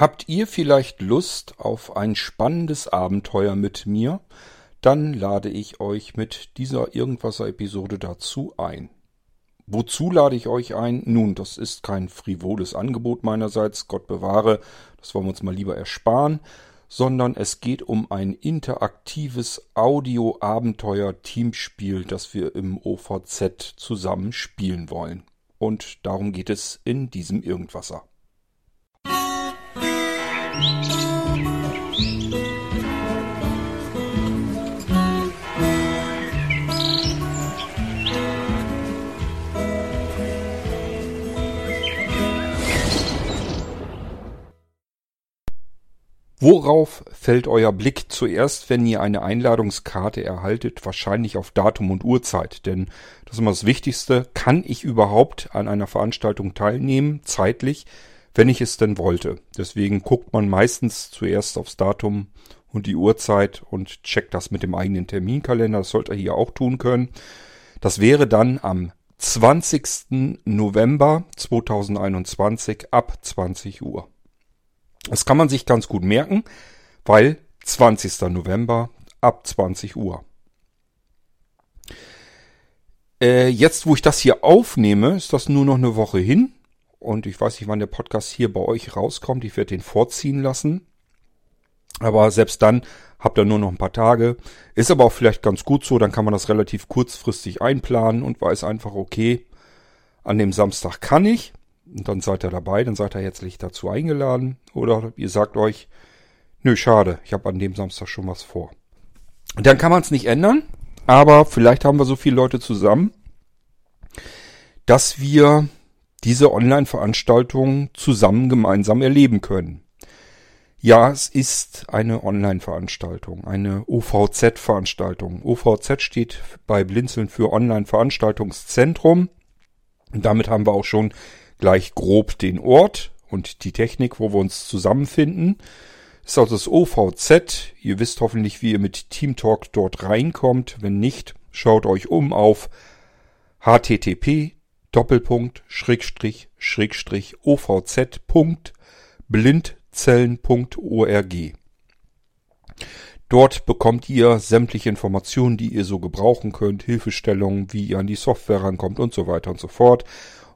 Habt ihr vielleicht Lust auf ein spannendes Abenteuer mit mir? Dann lade ich euch mit dieser Irgendwasser-Episode dazu ein. Wozu lade ich euch ein? Nun, das ist kein frivoles Angebot meinerseits, Gott bewahre, das wollen wir uns mal lieber ersparen, sondern es geht um ein interaktives Audio-Abenteuer-Teamspiel, das wir im OVZ zusammen spielen wollen. Und darum geht es in diesem Irgendwasser. Worauf fällt euer Blick zuerst, wenn ihr eine Einladungskarte erhaltet? Wahrscheinlich auf Datum und Uhrzeit, denn das ist immer das Wichtigste. Kann ich überhaupt an einer Veranstaltung teilnehmen, zeitlich, wenn ich es denn wollte? Deswegen guckt man meistens zuerst aufs Datum und die Uhrzeit und checkt das mit dem eigenen Terminkalender. Das sollt ihr hier auch tun können. Das wäre dann am 20. November 2021 ab 20 Uhr. Das kann man sich ganz gut merken, weil 20. November ab 20 Uhr. Äh, jetzt, wo ich das hier aufnehme, ist das nur noch eine Woche hin. Und ich weiß nicht, wann der Podcast hier bei euch rauskommt. Ich werde den vorziehen lassen. Aber selbst dann habt ihr nur noch ein paar Tage. Ist aber auch vielleicht ganz gut so. Dann kann man das relativ kurzfristig einplanen und weiß einfach, okay, an dem Samstag kann ich. Und dann seid ihr dabei, dann seid ihr herzlich dazu eingeladen. Oder ihr sagt euch, nö, schade, ich habe an dem Samstag schon was vor. Und dann kann man es nicht ändern, aber vielleicht haben wir so viele Leute zusammen, dass wir diese Online-Veranstaltung zusammen gemeinsam erleben können. Ja, es ist eine Online-Veranstaltung, eine OVZ-Veranstaltung. OVZ steht bei Blinzeln für Online-Veranstaltungszentrum. Und damit haben wir auch schon gleich grob den Ort und die Technik, wo wir uns zusammenfinden. Ist auch das OVZ. Ihr wisst hoffentlich, wie ihr mit TeamTalk dort reinkommt. Wenn nicht, schaut euch um auf http Doppelpunkt Schrägstrich Schrägstrich ovz.blindzellen.org. Dort bekommt ihr sämtliche Informationen, die ihr so gebrauchen könnt, Hilfestellungen, wie ihr an die Software rankommt und so weiter und so fort.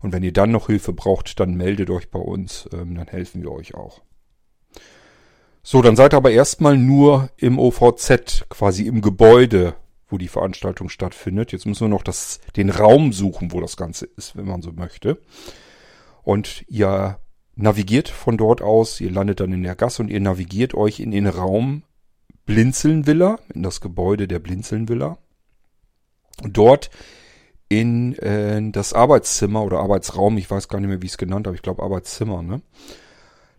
Und wenn ihr dann noch Hilfe braucht, dann meldet euch bei uns, ähm, dann helfen wir euch auch. So, dann seid ihr aber erstmal nur im OVZ, quasi im Gebäude, wo die Veranstaltung stattfindet. Jetzt müssen wir noch das, den Raum suchen, wo das Ganze ist, wenn man so möchte. Und ihr navigiert von dort aus, ihr landet dann in der Gasse und ihr navigiert euch in den Raum Blinzelnvilla, in das Gebäude der Blinzelnvilla. Dort in äh, das Arbeitszimmer oder Arbeitsraum, ich weiß gar nicht mehr, wie ich es genannt habe, ich glaube Arbeitszimmer, ne?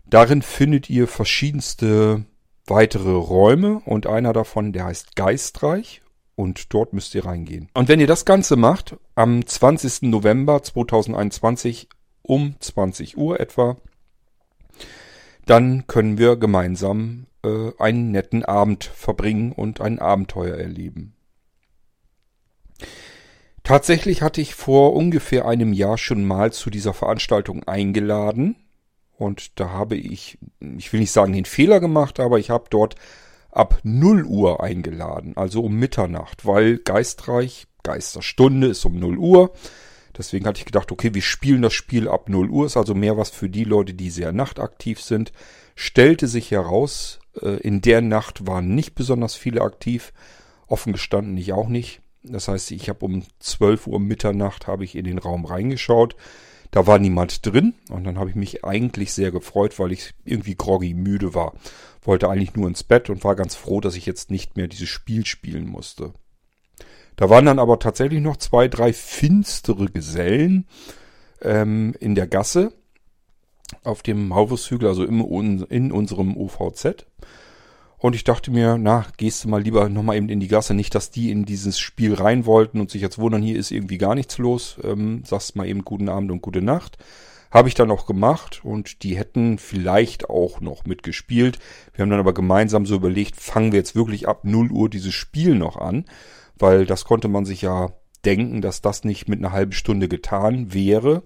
Darin findet ihr verschiedenste weitere Räume und einer davon, der heißt Geistreich und dort müsst ihr reingehen. Und wenn ihr das Ganze macht, am 20. November 2021 um 20 Uhr etwa, dann können wir gemeinsam äh, einen netten Abend verbringen und ein Abenteuer erleben. Tatsächlich hatte ich vor ungefähr einem Jahr schon mal zu dieser Veranstaltung eingeladen. Und da habe ich, ich will nicht sagen den Fehler gemacht, aber ich habe dort ab 0 Uhr eingeladen, also um Mitternacht, weil Geistreich, Geisterstunde ist um 0 Uhr. Deswegen hatte ich gedacht, okay, wir spielen das Spiel ab 0 Uhr, ist also mehr was für die Leute, die sehr nachtaktiv sind. Stellte sich heraus, äh, in der Nacht waren nicht besonders viele aktiv, offen gestanden ich auch nicht. Das heißt, ich habe um 12 Uhr Mitternacht habe ich in den Raum reingeschaut. Da war niemand drin und dann habe ich mich eigentlich sehr gefreut, weil ich irgendwie groggy müde war. Wollte eigentlich nur ins Bett und war ganz froh, dass ich jetzt nicht mehr dieses Spiel spielen musste. Da waren dann aber tatsächlich noch zwei, drei finstere Gesellen ähm, in der Gasse auf dem Maulwurfshügel, also im, in unserem OVZ. Und ich dachte mir, na, gehst du mal lieber nochmal eben in die Gasse, nicht, dass die in dieses Spiel rein wollten und sich jetzt wundern, hier ist irgendwie gar nichts los. Ähm, sagst mal eben guten Abend und gute Nacht. Habe ich dann auch gemacht und die hätten vielleicht auch noch mitgespielt. Wir haben dann aber gemeinsam so überlegt, fangen wir jetzt wirklich ab 0 Uhr dieses Spiel noch an, weil das konnte man sich ja denken, dass das nicht mit einer halben Stunde getan wäre.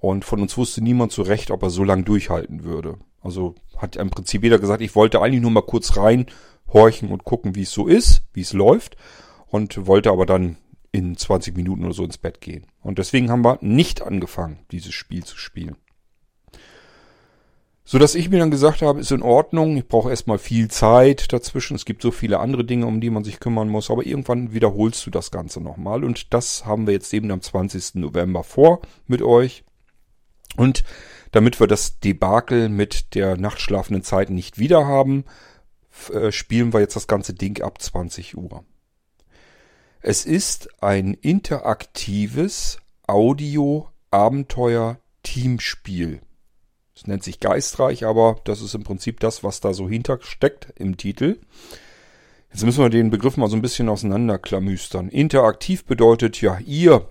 Und von uns wusste niemand so recht, ob er so lang durchhalten würde. Also hat im Prinzip jeder gesagt, ich wollte eigentlich nur mal kurz reinhorchen und gucken, wie es so ist, wie es läuft. Und wollte aber dann in 20 Minuten oder so ins Bett gehen. Und deswegen haben wir nicht angefangen, dieses Spiel zu spielen. So dass ich mir dann gesagt habe, ist in Ordnung, ich brauche erstmal viel Zeit dazwischen. Es gibt so viele andere Dinge, um die man sich kümmern muss, aber irgendwann wiederholst du das Ganze nochmal. Und das haben wir jetzt eben am 20. November vor mit euch. Und damit wir das Debakel mit der nachtschlafenden Zeit nicht wieder haben, äh, spielen wir jetzt das ganze Ding ab 20 Uhr. Es ist ein interaktives Audio-Abenteuer-Teamspiel. Es nennt sich Geistreich, aber das ist im Prinzip das, was da so hintersteckt im Titel. Jetzt müssen wir den Begriff mal so ein bisschen auseinanderklamüstern. Interaktiv bedeutet ja, ihr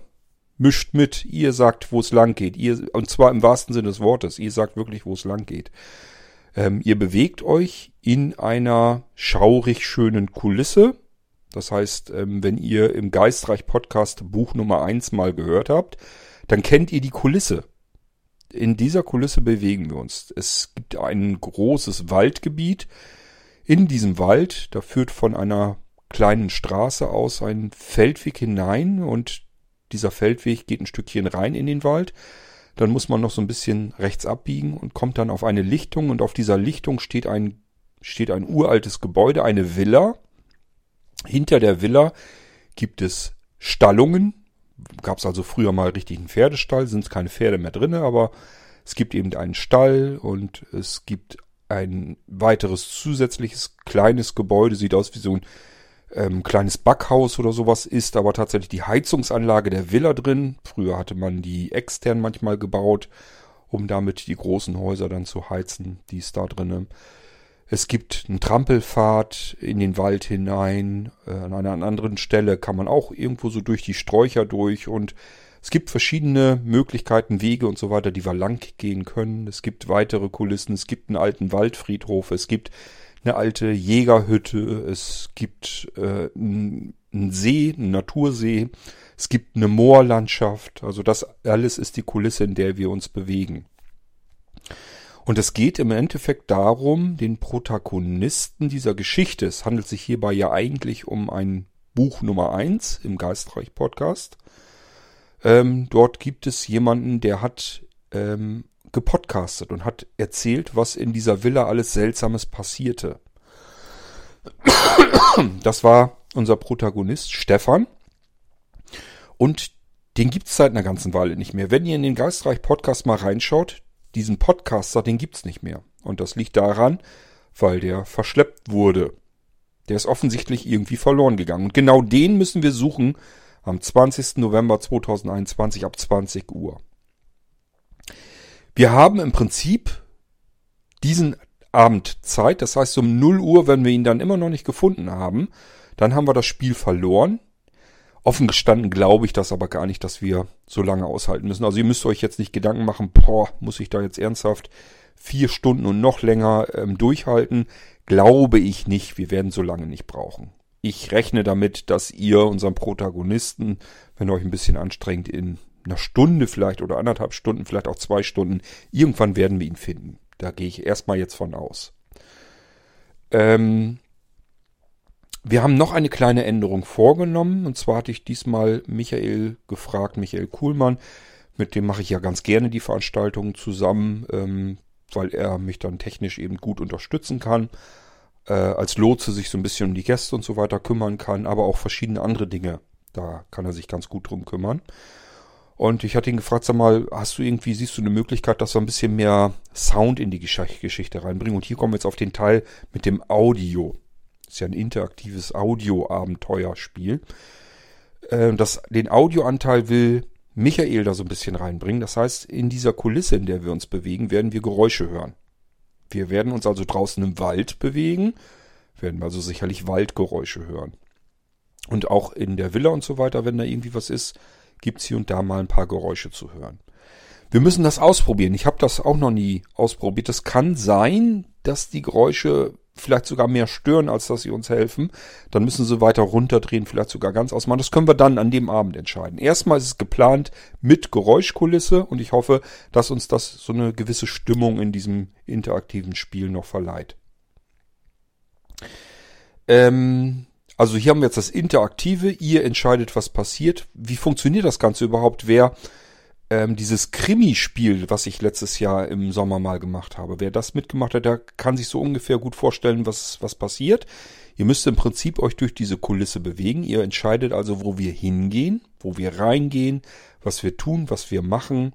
mischt mit, ihr sagt, wo es lang geht. Ihr, und zwar im wahrsten Sinne des Wortes. Ihr sagt wirklich, wo es lang geht. Ähm, ihr bewegt euch in einer schaurig schönen Kulisse. Das heißt, ähm, wenn ihr im Geistreich Podcast Buch Nummer eins mal gehört habt, dann kennt ihr die Kulisse in dieser Kulisse bewegen wir uns. Es gibt ein großes Waldgebiet. In diesem Wald, da führt von einer kleinen Straße aus ein Feldweg hinein und dieser Feldweg geht ein Stückchen rein in den Wald. Dann muss man noch so ein bisschen rechts abbiegen und kommt dann auf eine Lichtung und auf dieser Lichtung steht ein, steht ein uraltes Gebäude, eine Villa. Hinter der Villa gibt es Stallungen, gab es also früher mal richtig einen Pferdestall, sind keine Pferde mehr drinne, aber es gibt eben einen Stall und es gibt ein weiteres zusätzliches kleines Gebäude, sieht aus wie so ein ähm, kleines Backhaus oder sowas, ist aber tatsächlich die Heizungsanlage der Villa drin. Früher hatte man die extern manchmal gebaut, um damit die großen Häuser dann zu heizen, die ist da drinnen. Es gibt einen Trampelpfad in den Wald hinein. Äh, an einer anderen Stelle kann man auch irgendwo so durch die Sträucher durch und es gibt verschiedene Möglichkeiten, Wege und so weiter, die wir lang gehen können. Es gibt weitere Kulissen. Es gibt einen alten Waldfriedhof. Es gibt eine alte Jägerhütte. Es gibt äh, einen See, einen Natursee. Es gibt eine Moorlandschaft. Also das alles ist die Kulisse, in der wir uns bewegen. Und es geht im Endeffekt darum, den Protagonisten dieser Geschichte, es handelt sich hierbei ja eigentlich um ein Buch Nummer eins im Geistreich Podcast. Ähm, dort gibt es jemanden, der hat ähm, gepodcastet und hat erzählt, was in dieser Villa alles Seltsames passierte. Das war unser Protagonist Stefan. Und den gibt es seit einer ganzen Weile nicht mehr. Wenn ihr in den Geistreich Podcast mal reinschaut, diesen Podcaster, den gibt's nicht mehr. Und das liegt daran, weil der verschleppt wurde. Der ist offensichtlich irgendwie verloren gegangen. Und genau den müssen wir suchen am 20. November 2021 ab 20 Uhr. Wir haben im Prinzip diesen Abend Zeit. Das heißt, um 0 Uhr, wenn wir ihn dann immer noch nicht gefunden haben, dann haben wir das Spiel verloren. Offen gestanden glaube ich das aber gar nicht, dass wir so lange aushalten müssen. Also ihr müsst euch jetzt nicht Gedanken machen, boah, muss ich da jetzt ernsthaft vier Stunden und noch länger ähm, durchhalten. Glaube ich nicht, wir werden so lange nicht brauchen. Ich rechne damit, dass ihr unseren Protagonisten, wenn ihr euch ein bisschen anstrengt, in einer Stunde vielleicht oder anderthalb Stunden, vielleicht auch zwei Stunden, irgendwann werden wir ihn finden. Da gehe ich erstmal jetzt von aus. Ähm, wir haben noch eine kleine Änderung vorgenommen. Und zwar hatte ich diesmal Michael gefragt, Michael Kuhlmann. Mit dem mache ich ja ganz gerne die Veranstaltungen zusammen, ähm, weil er mich dann technisch eben gut unterstützen kann. Äh, als Lotse sich so ein bisschen um die Gäste und so weiter kümmern kann, aber auch verschiedene andere Dinge. Da kann er sich ganz gut drum kümmern. Und ich hatte ihn gefragt, sag mal, hast du irgendwie, siehst du eine Möglichkeit, dass wir ein bisschen mehr Sound in die Geschichte reinbringen? Und hier kommen wir jetzt auf den Teil mit dem Audio. Ist ja ein interaktives Audio-Abenteuerspiel. Äh, das, den Audioanteil will Michael da so ein bisschen reinbringen. Das heißt, in dieser Kulisse, in der wir uns bewegen, werden wir Geräusche hören. Wir werden uns also draußen im Wald bewegen, werden also sicherlich Waldgeräusche hören. Und auch in der Villa und so weiter, wenn da irgendwie was ist, gibt's hier und da mal ein paar Geräusche zu hören. Wir müssen das ausprobieren. Ich habe das auch noch nie ausprobiert. Es kann sein, dass die Geräusche vielleicht sogar mehr stören, als dass sie uns helfen. Dann müssen sie weiter runterdrehen, vielleicht sogar ganz ausmachen. Das können wir dann an dem Abend entscheiden. Erstmal ist es geplant mit Geräuschkulisse und ich hoffe, dass uns das so eine gewisse Stimmung in diesem interaktiven Spiel noch verleiht. Ähm, also hier haben wir jetzt das Interaktive. Ihr entscheidet, was passiert. Wie funktioniert das Ganze überhaupt? Wer ähm, dieses Krimi-Spiel, was ich letztes Jahr im Sommer mal gemacht habe. Wer das mitgemacht hat, der kann sich so ungefähr gut vorstellen, was, was passiert. Ihr müsst im Prinzip euch durch diese Kulisse bewegen. Ihr entscheidet also, wo wir hingehen, wo wir reingehen, was wir tun, was wir machen.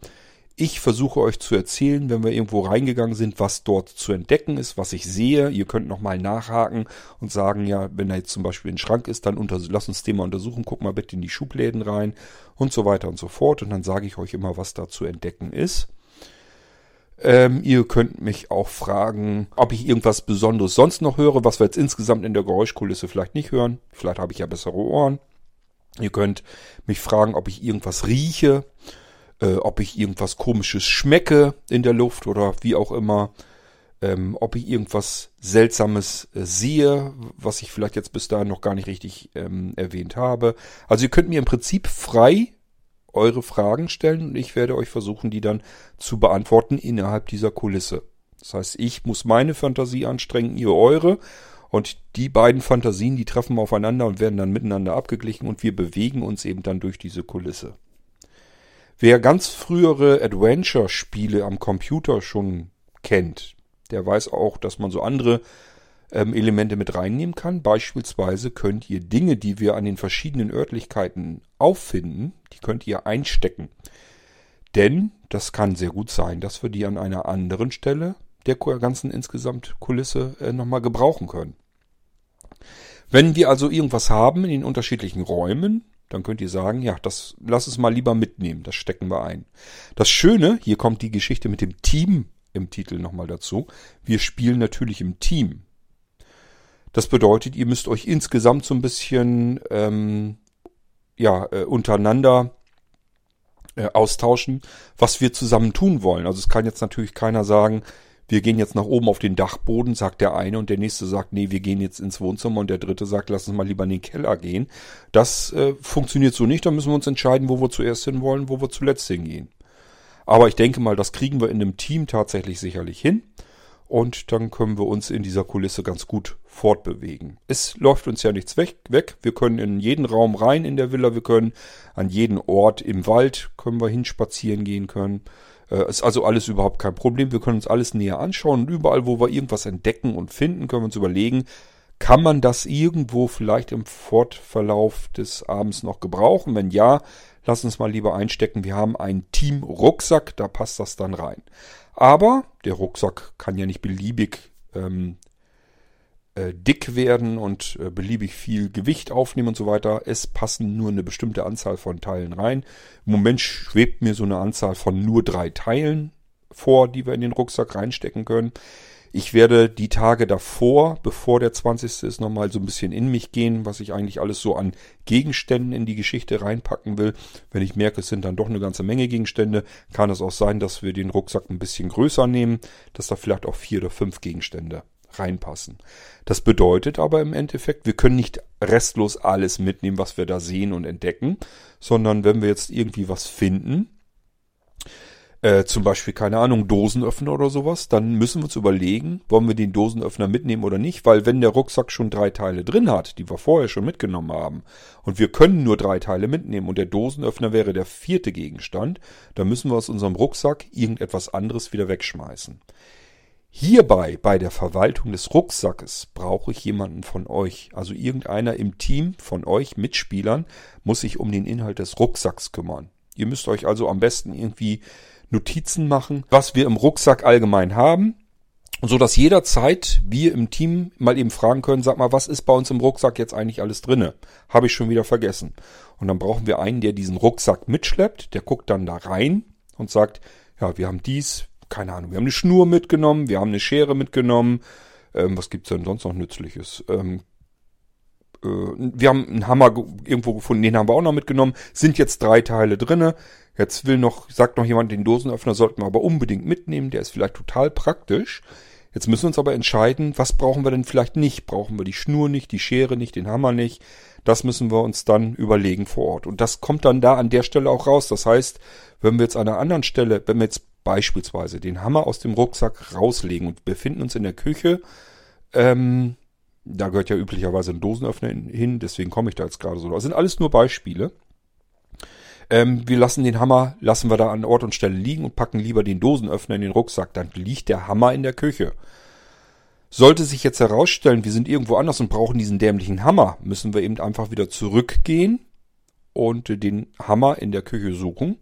Ich versuche euch zu erzählen, wenn wir irgendwo reingegangen sind, was dort zu entdecken ist, was ich sehe. Ihr könnt nochmal nachhaken und sagen, ja, wenn da jetzt zum Beispiel ein Schrank ist, dann lass uns den mal untersuchen, guck mal bitte in die Schubläden rein und so weiter und so fort. Und dann sage ich euch immer, was da zu entdecken ist. Ähm, ihr könnt mich auch fragen, ob ich irgendwas Besonderes sonst noch höre, was wir jetzt insgesamt in der Geräuschkulisse vielleicht nicht hören. Vielleicht habe ich ja bessere Ohren. Ihr könnt mich fragen, ob ich irgendwas rieche äh, ob ich irgendwas komisches schmecke in der Luft oder wie auch immer, ähm, ob ich irgendwas Seltsames äh, sehe, was ich vielleicht jetzt bis dahin noch gar nicht richtig ähm, erwähnt habe. Also ihr könnt mir im Prinzip frei eure Fragen stellen und ich werde euch versuchen, die dann zu beantworten innerhalb dieser Kulisse. Das heißt, ich muss meine Fantasie anstrengen, ihr eure. Und die beiden Fantasien, die treffen aufeinander und werden dann miteinander abgeglichen und wir bewegen uns eben dann durch diese Kulisse. Wer ganz frühere Adventure-Spiele am Computer schon kennt, der weiß auch, dass man so andere ähm, Elemente mit reinnehmen kann. Beispielsweise könnt ihr Dinge, die wir an den verschiedenen Örtlichkeiten auffinden, die könnt ihr einstecken. Denn das kann sehr gut sein, dass wir die an einer anderen Stelle der ganzen insgesamt Kulisse äh, nochmal gebrauchen können. Wenn wir also irgendwas haben in den unterschiedlichen Räumen, dann könnt ihr sagen, ja, das lass es mal lieber mitnehmen, das stecken wir ein. Das Schöne, hier kommt die Geschichte mit dem Team im Titel nochmal dazu. Wir spielen natürlich im Team. Das bedeutet, ihr müsst euch insgesamt so ein bisschen ähm, ja, äh, untereinander äh, austauschen, was wir zusammen tun wollen. Also es kann jetzt natürlich keiner sagen, wir gehen jetzt nach oben auf den Dachboden, sagt der eine und der nächste sagt, nee, wir gehen jetzt ins Wohnzimmer und der dritte sagt, lass uns mal lieber in den Keller gehen. Das äh, funktioniert so nicht, da müssen wir uns entscheiden, wo wir zuerst hin wollen, wo wir zuletzt hingehen. Aber ich denke mal, das kriegen wir in einem Team tatsächlich sicherlich hin. Und dann können wir uns in dieser Kulisse ganz gut fortbewegen. Es läuft uns ja nichts weg, weg. Wir können in jeden Raum rein in der Villa. Wir können an jeden Ort im Wald können wir hinspazieren gehen können. Äh, ist also alles überhaupt kein Problem. Wir können uns alles näher anschauen und überall, wo wir irgendwas entdecken und finden, können wir uns überlegen, kann man das irgendwo vielleicht im Fortverlauf des Abends noch gebrauchen? Wenn ja, lass uns mal lieber einstecken. Wir haben einen Team-Rucksack, da passt das dann rein. Aber der Rucksack kann ja nicht beliebig ähm, äh, dick werden und äh, beliebig viel Gewicht aufnehmen und so weiter. Es passen nur eine bestimmte Anzahl von Teilen rein. Im Moment schwebt mir so eine Anzahl von nur drei Teilen vor, die wir in den Rucksack reinstecken können. Ich werde die Tage davor, bevor der 20. ist, nochmal so ein bisschen in mich gehen, was ich eigentlich alles so an Gegenständen in die Geschichte reinpacken will. Wenn ich merke, es sind dann doch eine ganze Menge Gegenstände, kann es auch sein, dass wir den Rucksack ein bisschen größer nehmen, dass da vielleicht auch vier oder fünf Gegenstände reinpassen. Das bedeutet aber im Endeffekt, wir können nicht restlos alles mitnehmen, was wir da sehen und entdecken, sondern wenn wir jetzt irgendwie was finden, äh, zum Beispiel, keine Ahnung, Dosenöffner oder sowas, dann müssen wir uns überlegen, wollen wir den Dosenöffner mitnehmen oder nicht, weil wenn der Rucksack schon drei Teile drin hat, die wir vorher schon mitgenommen haben, und wir können nur drei Teile mitnehmen und der Dosenöffner wäre der vierte Gegenstand, dann müssen wir aus unserem Rucksack irgendetwas anderes wieder wegschmeißen. Hierbei, bei der Verwaltung des Rucksackes, brauche ich jemanden von euch. Also irgendeiner im Team von euch Mitspielern muss sich um den Inhalt des Rucksacks kümmern. Ihr müsst euch also am besten irgendwie Notizen machen, was wir im Rucksack allgemein haben, so dass jederzeit wir im Team mal eben fragen können, sag mal, was ist bei uns im Rucksack jetzt eigentlich alles drinne? Habe ich schon wieder vergessen. Und dann brauchen wir einen, der diesen Rucksack mitschleppt, der guckt dann da rein und sagt, ja, wir haben dies, keine Ahnung, wir haben eine Schnur mitgenommen, wir haben eine Schere mitgenommen. Ähm, was gibt's denn sonst noch Nützliches? Ähm, äh, wir haben einen Hammer irgendwo gefunden, den haben wir auch noch mitgenommen. Sind jetzt drei Teile drinne. Jetzt will noch, sagt noch jemand, den Dosenöffner sollten wir aber unbedingt mitnehmen. Der ist vielleicht total praktisch. Jetzt müssen wir uns aber entscheiden, was brauchen wir denn vielleicht nicht? Brauchen wir die Schnur nicht, die Schere nicht, den Hammer nicht? Das müssen wir uns dann überlegen vor Ort. Und das kommt dann da an der Stelle auch raus. Das heißt, wenn wir jetzt an einer anderen Stelle, wenn wir jetzt beispielsweise den Hammer aus dem Rucksack rauslegen und befinden uns in der Küche, ähm, da gehört ja üblicherweise ein Dosenöffner hin, deswegen komme ich da jetzt gerade so. Das sind alles nur Beispiele. Ähm, wir lassen den Hammer, lassen wir da an Ort und Stelle liegen und packen lieber den Dosenöffner in den Rucksack. Dann liegt der Hammer in der Küche. Sollte sich jetzt herausstellen, wir sind irgendwo anders und brauchen diesen dämlichen Hammer, müssen wir eben einfach wieder zurückgehen und den Hammer in der Küche suchen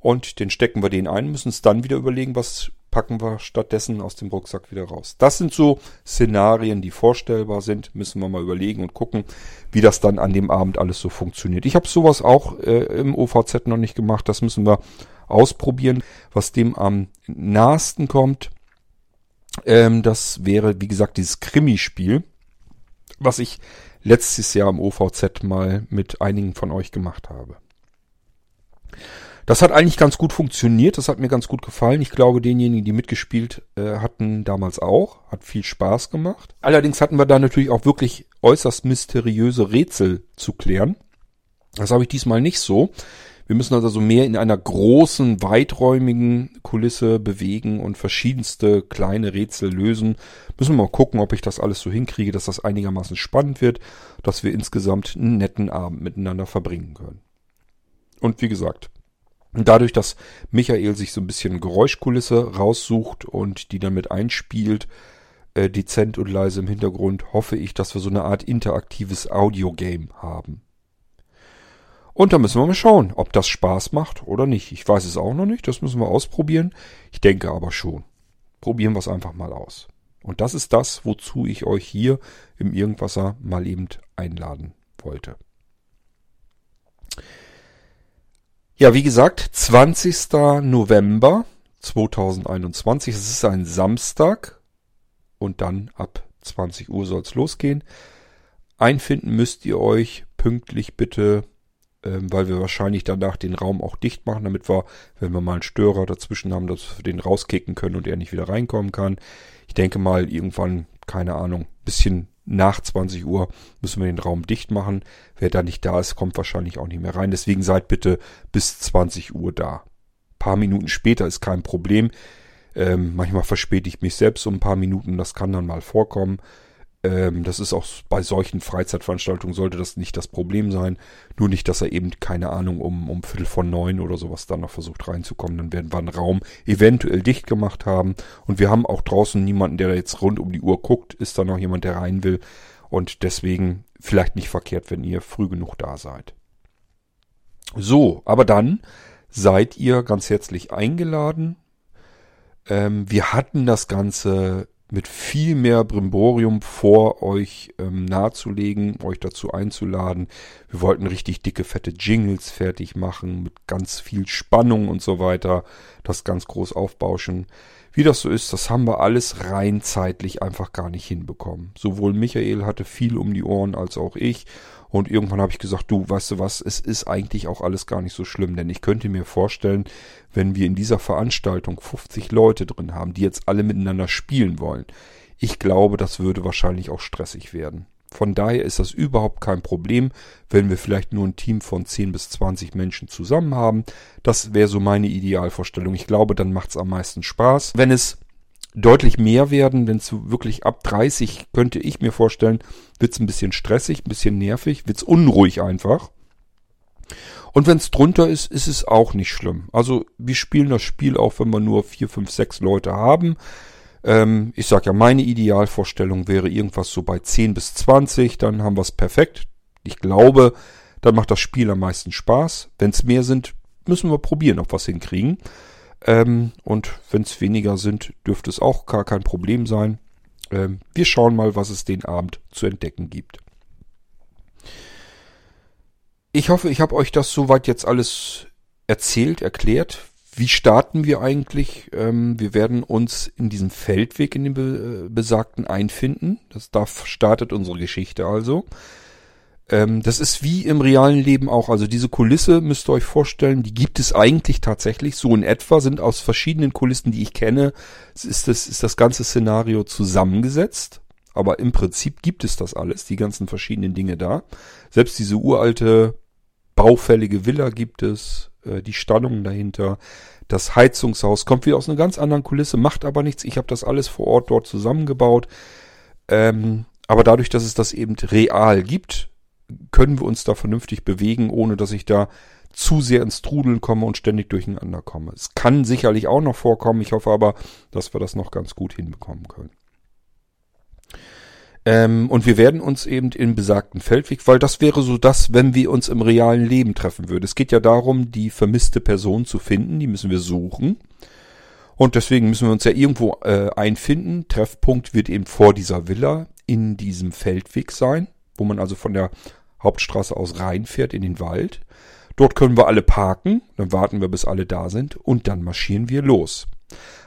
und den stecken wir den ein, müssen uns dann wieder überlegen, was packen wir stattdessen aus dem Rucksack wieder raus. Das sind so Szenarien, die vorstellbar sind. Müssen wir mal überlegen und gucken, wie das dann an dem Abend alles so funktioniert. Ich habe sowas auch äh, im OVZ noch nicht gemacht. Das müssen wir ausprobieren. Was dem am nahesten kommt, ähm, das wäre, wie gesagt, dieses Krimi-Spiel, was ich letztes Jahr im OVZ mal mit einigen von euch gemacht habe. Das hat eigentlich ganz gut funktioniert, das hat mir ganz gut gefallen. Ich glaube, denjenigen, die mitgespielt äh, hatten, damals auch. Hat viel Spaß gemacht. Allerdings hatten wir da natürlich auch wirklich äußerst mysteriöse Rätsel zu klären. Das habe ich diesmal nicht so. Wir müssen also mehr in einer großen, weiträumigen Kulisse bewegen und verschiedenste kleine Rätsel lösen. Müssen wir mal gucken, ob ich das alles so hinkriege, dass das einigermaßen spannend wird, dass wir insgesamt einen netten Abend miteinander verbringen können. Und wie gesagt, dadurch, dass Michael sich so ein bisschen Geräuschkulisse raussucht und die dann mit einspielt, äh, dezent und leise im Hintergrund, hoffe ich, dass wir so eine Art interaktives Audiogame haben. Und da müssen wir mal schauen, ob das Spaß macht oder nicht. Ich weiß es auch noch nicht, das müssen wir ausprobieren. Ich denke aber schon. Probieren wir es einfach mal aus. Und das ist das, wozu ich euch hier im Irgendwasser mal eben einladen wollte. Ja, wie gesagt, 20. November 2021. Es ist ein Samstag und dann ab 20 Uhr soll es losgehen. Einfinden müsst ihr euch pünktlich bitte, ähm, weil wir wahrscheinlich danach den Raum auch dicht machen, damit wir, wenn wir mal einen Störer dazwischen haben, dass wir den rauskicken können und er nicht wieder reinkommen kann. Ich denke mal irgendwann, keine Ahnung, bisschen nach 20 Uhr müssen wir den Raum dicht machen. Wer da nicht da ist, kommt wahrscheinlich auch nicht mehr rein. Deswegen seid bitte bis 20 Uhr da. Ein paar Minuten später ist kein Problem. Ähm, manchmal verspäte ich mich selbst um ein paar Minuten, das kann dann mal vorkommen. Ähm, das ist auch bei solchen Freizeitveranstaltungen sollte das nicht das Problem sein. Nur nicht, dass er eben, keine Ahnung, um, um Viertel von neun oder sowas dann noch versucht reinzukommen. Dann werden wir einen Raum eventuell dicht gemacht haben. Und wir haben auch draußen niemanden, der da jetzt rund um die Uhr guckt. Ist da noch jemand, der rein will? Und deswegen vielleicht nicht verkehrt, wenn ihr früh genug da seid. So, aber dann seid ihr ganz herzlich eingeladen. Ähm, wir hatten das Ganze mit viel mehr Brimborium vor, euch ähm, nahezulegen, euch dazu einzuladen. Wir wollten richtig dicke, fette Jingles fertig machen, mit ganz viel Spannung und so weiter, das ganz groß aufbauschen. Wie das so ist, das haben wir alles rein zeitlich einfach gar nicht hinbekommen. Sowohl Michael hatte viel um die Ohren als auch ich. Und irgendwann habe ich gesagt, du, weißt du was, es ist eigentlich auch alles gar nicht so schlimm, denn ich könnte mir vorstellen, wenn wir in dieser Veranstaltung 50 Leute drin haben, die jetzt alle miteinander spielen wollen, ich glaube, das würde wahrscheinlich auch stressig werden. Von daher ist das überhaupt kein Problem, wenn wir vielleicht nur ein Team von 10 bis 20 Menschen zusammen haben. Das wäre so meine Idealvorstellung. Ich glaube, dann macht es am meisten Spaß. Wenn es deutlich mehr werden, wenn es wirklich ab 30, könnte ich mir vorstellen, wird es ein bisschen stressig, ein bisschen nervig, wird es unruhig einfach. Und wenn es drunter ist, ist es auch nicht schlimm. Also wir spielen das Spiel auch, wenn wir nur 4, 5, 6 Leute haben. Ähm, ich sag ja, meine Idealvorstellung wäre irgendwas so bei 10 bis 20, dann haben wir es perfekt. Ich glaube, dann macht das Spiel am meisten Spaß. Wenn es mehr sind, müssen wir probieren, ob wir es hinkriegen. Ähm, und wenn es weniger sind, dürfte es auch gar kein Problem sein. Ähm, wir schauen mal, was es den Abend zu entdecken gibt. Ich hoffe, ich habe euch das soweit jetzt alles erzählt, erklärt. Wie starten wir eigentlich? Ähm, wir werden uns in diesem Feldweg in dem be äh, besagten einfinden. Das da startet unsere Geschichte also. Ähm, das ist wie im realen Leben auch. Also diese Kulisse müsst ihr euch vorstellen, die gibt es eigentlich tatsächlich. So in etwa sind aus verschiedenen Kulissen, die ich kenne, ist das, ist das ganze Szenario zusammengesetzt. Aber im Prinzip gibt es das alles, die ganzen verschiedenen Dinge da. Selbst diese uralte, baufällige Villa gibt es, äh, die Stallungen dahinter, das Heizungshaus kommt wieder aus einer ganz anderen Kulisse, macht aber nichts. Ich habe das alles vor Ort dort zusammengebaut. Ähm, aber dadurch, dass es das eben real gibt, können wir uns da vernünftig bewegen, ohne dass ich da zu sehr ins Trudeln komme und ständig durcheinander komme. Es kann sicherlich auch noch vorkommen. Ich hoffe aber, dass wir das noch ganz gut hinbekommen können. Ähm, und wir werden uns eben in besagten Feldweg, weil das wäre so das, wenn wir uns im realen Leben treffen würden. Es geht ja darum, die vermisste Person zu finden, die müssen wir suchen. Und deswegen müssen wir uns ja irgendwo äh, einfinden. Treffpunkt wird eben vor dieser Villa in diesem Feldweg sein, wo man also von der Hauptstraße aus reinfährt in den Wald. Dort können wir alle parken, dann warten wir, bis alle da sind und dann marschieren wir los.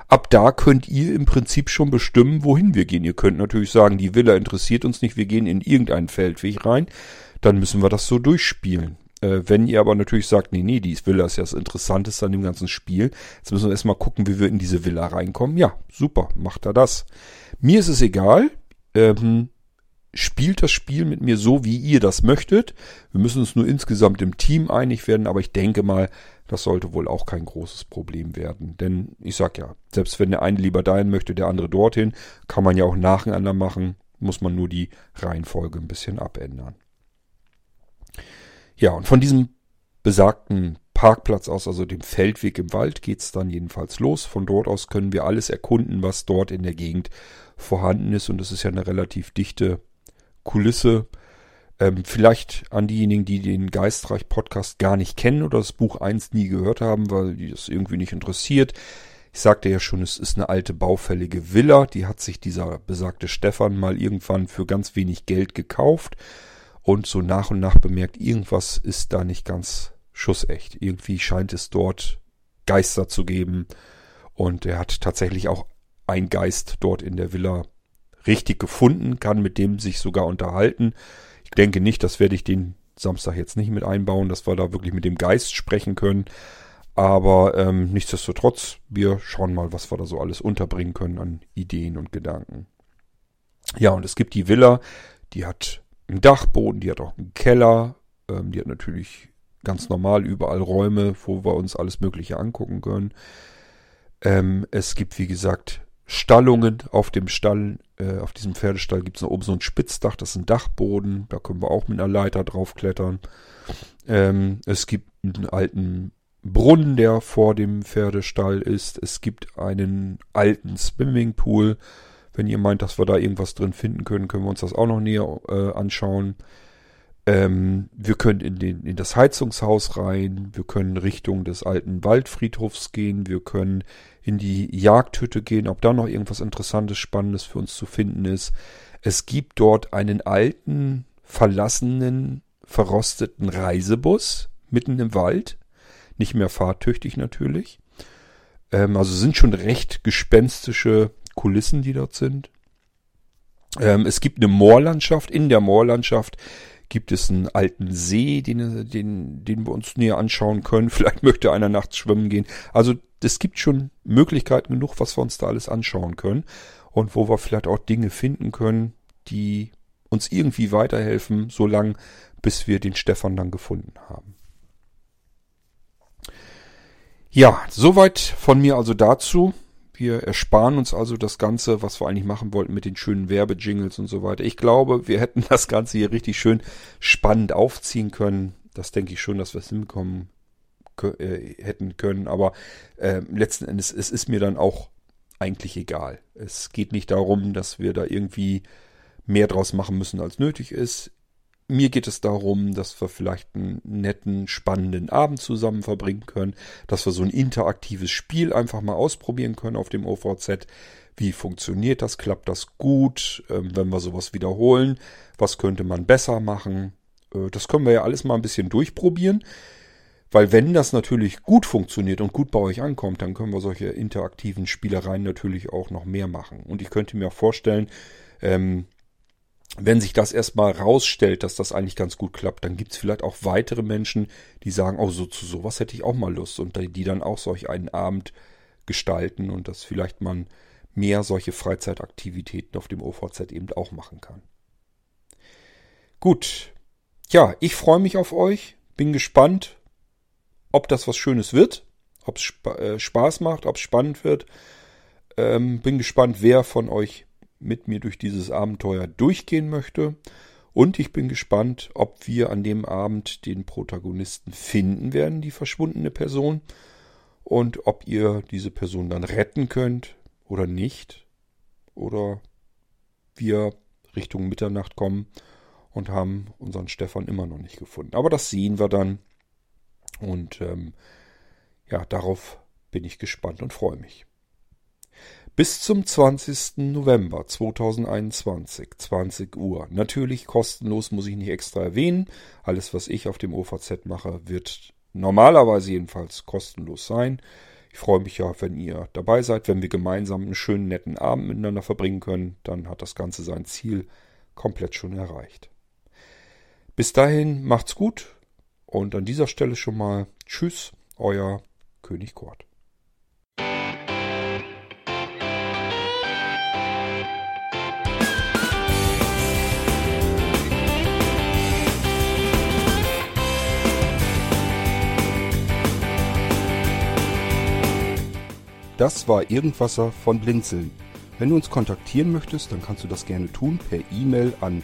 Ab da könnt ihr im Prinzip schon bestimmen, wohin wir gehen. Ihr könnt natürlich sagen, die Villa interessiert uns nicht, wir gehen in irgendeinen Feldweg rein. Dann müssen wir das so durchspielen. Äh, wenn ihr aber natürlich sagt, nee, nee, die Villa ist ja das Interessanteste an dem ganzen Spiel. Jetzt müssen wir erstmal gucken, wie wir in diese Villa reinkommen. Ja, super, macht er das. Mir ist es egal. Ähm, spielt das Spiel mit mir so, wie ihr das möchtet. Wir müssen uns nur insgesamt im Team einig werden, aber ich denke mal, das sollte wohl auch kein großes Problem werden. Denn ich sag ja, selbst wenn der eine lieber dahin möchte, der andere dorthin, kann man ja auch nacheinander machen, muss man nur die Reihenfolge ein bisschen abändern. Ja, und von diesem besagten Parkplatz aus, also dem Feldweg im Wald, geht's dann jedenfalls los. Von dort aus können wir alles erkunden, was dort in der Gegend vorhanden ist. Und es ist ja eine relativ dichte Kulisse. Ähm, vielleicht an diejenigen, die den Geistreich-Podcast gar nicht kennen oder das Buch 1 nie gehört haben, weil die das irgendwie nicht interessiert. Ich sagte ja schon, es ist eine alte baufällige Villa. Die hat sich dieser besagte Stefan mal irgendwann für ganz wenig Geld gekauft und so nach und nach bemerkt, irgendwas ist da nicht ganz schussecht. Irgendwie scheint es dort Geister zu geben und er hat tatsächlich auch einen Geist dort in der Villa richtig gefunden, kann mit dem sich sogar unterhalten. Ich denke nicht, das werde ich den Samstag jetzt nicht mit einbauen, dass wir da wirklich mit dem Geist sprechen können. Aber ähm, nichtsdestotrotz, wir schauen mal, was wir da so alles unterbringen können an Ideen und Gedanken. Ja, und es gibt die Villa, die hat einen Dachboden, die hat auch einen Keller, ähm, die hat natürlich ganz normal überall Räume, wo wir uns alles Mögliche angucken können. Ähm, es gibt, wie gesagt, Stallungen auf dem Stall, äh, auf diesem Pferdestall gibt es noch oben so ein Spitzdach, das ist ein Dachboden, da können wir auch mit einer Leiter draufklettern. Ähm, es gibt einen alten Brunnen, der vor dem Pferdestall ist. Es gibt einen alten Swimmingpool. Wenn ihr meint, dass wir da irgendwas drin finden können, können wir uns das auch noch näher äh, anschauen. Ähm, wir können in, den, in das Heizungshaus rein, wir können Richtung des alten Waldfriedhofs gehen, wir können in die Jagdhütte gehen, ob da noch irgendwas Interessantes, Spannendes für uns zu finden ist. Es gibt dort einen alten, verlassenen, verrosteten Reisebus mitten im Wald. Nicht mehr fahrtüchtig natürlich. Ähm, also sind schon recht gespenstische Kulissen, die dort sind. Ähm, es gibt eine Moorlandschaft. In der Moorlandschaft gibt es einen alten See, den, den, den wir uns näher anschauen können. Vielleicht möchte einer nachts schwimmen gehen. Also es gibt schon Möglichkeiten genug, was wir uns da alles anschauen können und wo wir vielleicht auch Dinge finden können, die uns irgendwie weiterhelfen, solange bis wir den Stefan dann gefunden haben. Ja, soweit von mir also dazu. Wir ersparen uns also das Ganze, was wir eigentlich machen wollten mit den schönen Werbejingles und so weiter. Ich glaube, wir hätten das Ganze hier richtig schön spannend aufziehen können. Das denke ich schon, dass wir es hinbekommen hätten können. Aber äh, letzten Endes, es ist mir dann auch eigentlich egal. Es geht nicht darum, dass wir da irgendwie mehr draus machen müssen, als nötig ist. Mir geht es darum, dass wir vielleicht einen netten, spannenden Abend zusammen verbringen können, dass wir so ein interaktives Spiel einfach mal ausprobieren können auf dem OVZ. Wie funktioniert das? Klappt das gut? Ähm, wenn wir sowas wiederholen, was könnte man besser machen? Äh, das können wir ja alles mal ein bisschen durchprobieren. Weil wenn das natürlich gut funktioniert und gut bei euch ankommt, dann können wir solche interaktiven Spielereien natürlich auch noch mehr machen. Und ich könnte mir auch vorstellen, ähm, wenn sich das erstmal rausstellt, dass das eigentlich ganz gut klappt, dann gibt's vielleicht auch weitere Menschen, die sagen, oh, so zu sowas hätte ich auch mal Lust und die dann auch solch einen Abend gestalten und dass vielleicht man mehr solche Freizeitaktivitäten auf dem OVZ eben auch machen kann. Gut. Ja, ich freue mich auf euch, bin gespannt, ob das was Schönes wird, ob es spa äh, Spaß macht, ob es spannend wird. Ähm, bin gespannt, wer von euch mit mir durch dieses Abenteuer durchgehen möchte. Und ich bin gespannt, ob wir an dem Abend den Protagonisten finden werden, die verschwundene Person. Und ob ihr diese Person dann retten könnt oder nicht. Oder wir Richtung Mitternacht kommen und haben unseren Stefan immer noch nicht gefunden. Aber das sehen wir dann. Und ähm, ja, darauf bin ich gespannt und freue mich. Bis zum 20. November 2021, 20 Uhr. Natürlich kostenlos, muss ich nicht extra erwähnen. Alles, was ich auf dem OVZ mache, wird normalerweise jedenfalls kostenlos sein. Ich freue mich ja, wenn ihr dabei seid, wenn wir gemeinsam einen schönen, netten Abend miteinander verbringen können. Dann hat das Ganze sein Ziel komplett schon erreicht. Bis dahin macht's gut und an dieser Stelle schon mal Tschüss, euer König Kort. Das war Irgendwasser von Blinzeln. Wenn du uns kontaktieren möchtest, dann kannst du das gerne tun per E-Mail an